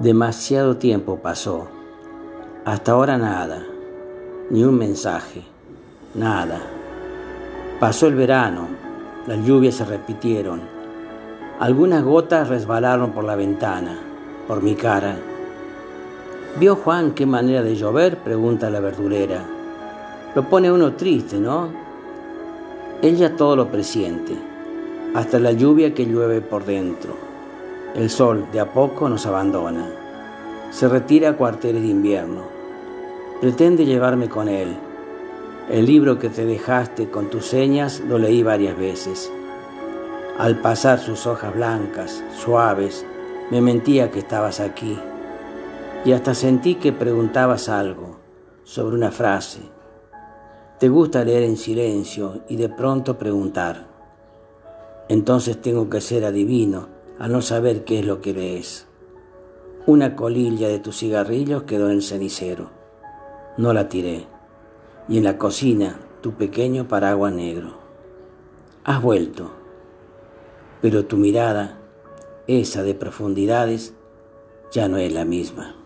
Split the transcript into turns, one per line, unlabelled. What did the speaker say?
Demasiado tiempo pasó. Hasta ahora nada. Ni un mensaje. Nada. Pasó el verano. Las lluvias se repitieron. Algunas gotas resbalaron por la ventana, por mi cara. ¿Vio Juan qué manera de llover? pregunta la verdulera. Lo pone uno triste, ¿no? Ella todo lo presiente, hasta la lluvia que llueve por dentro. El sol de a poco nos abandona. Se retira a cuarteles de invierno. Pretende llevarme con él. El libro que te dejaste con tus señas lo leí varias veces. Al pasar sus hojas blancas, suaves, me mentía que estabas aquí. Y hasta sentí que preguntabas algo sobre una frase. Te gusta leer en silencio y de pronto preguntar. Entonces tengo que ser adivino a no saber qué es lo que ves. Una colilla de tus cigarrillos quedó en cenicero. No la tiré. Y en la cocina tu pequeño paraguas negro. Has vuelto, pero tu mirada, esa de profundidades, ya no es la misma.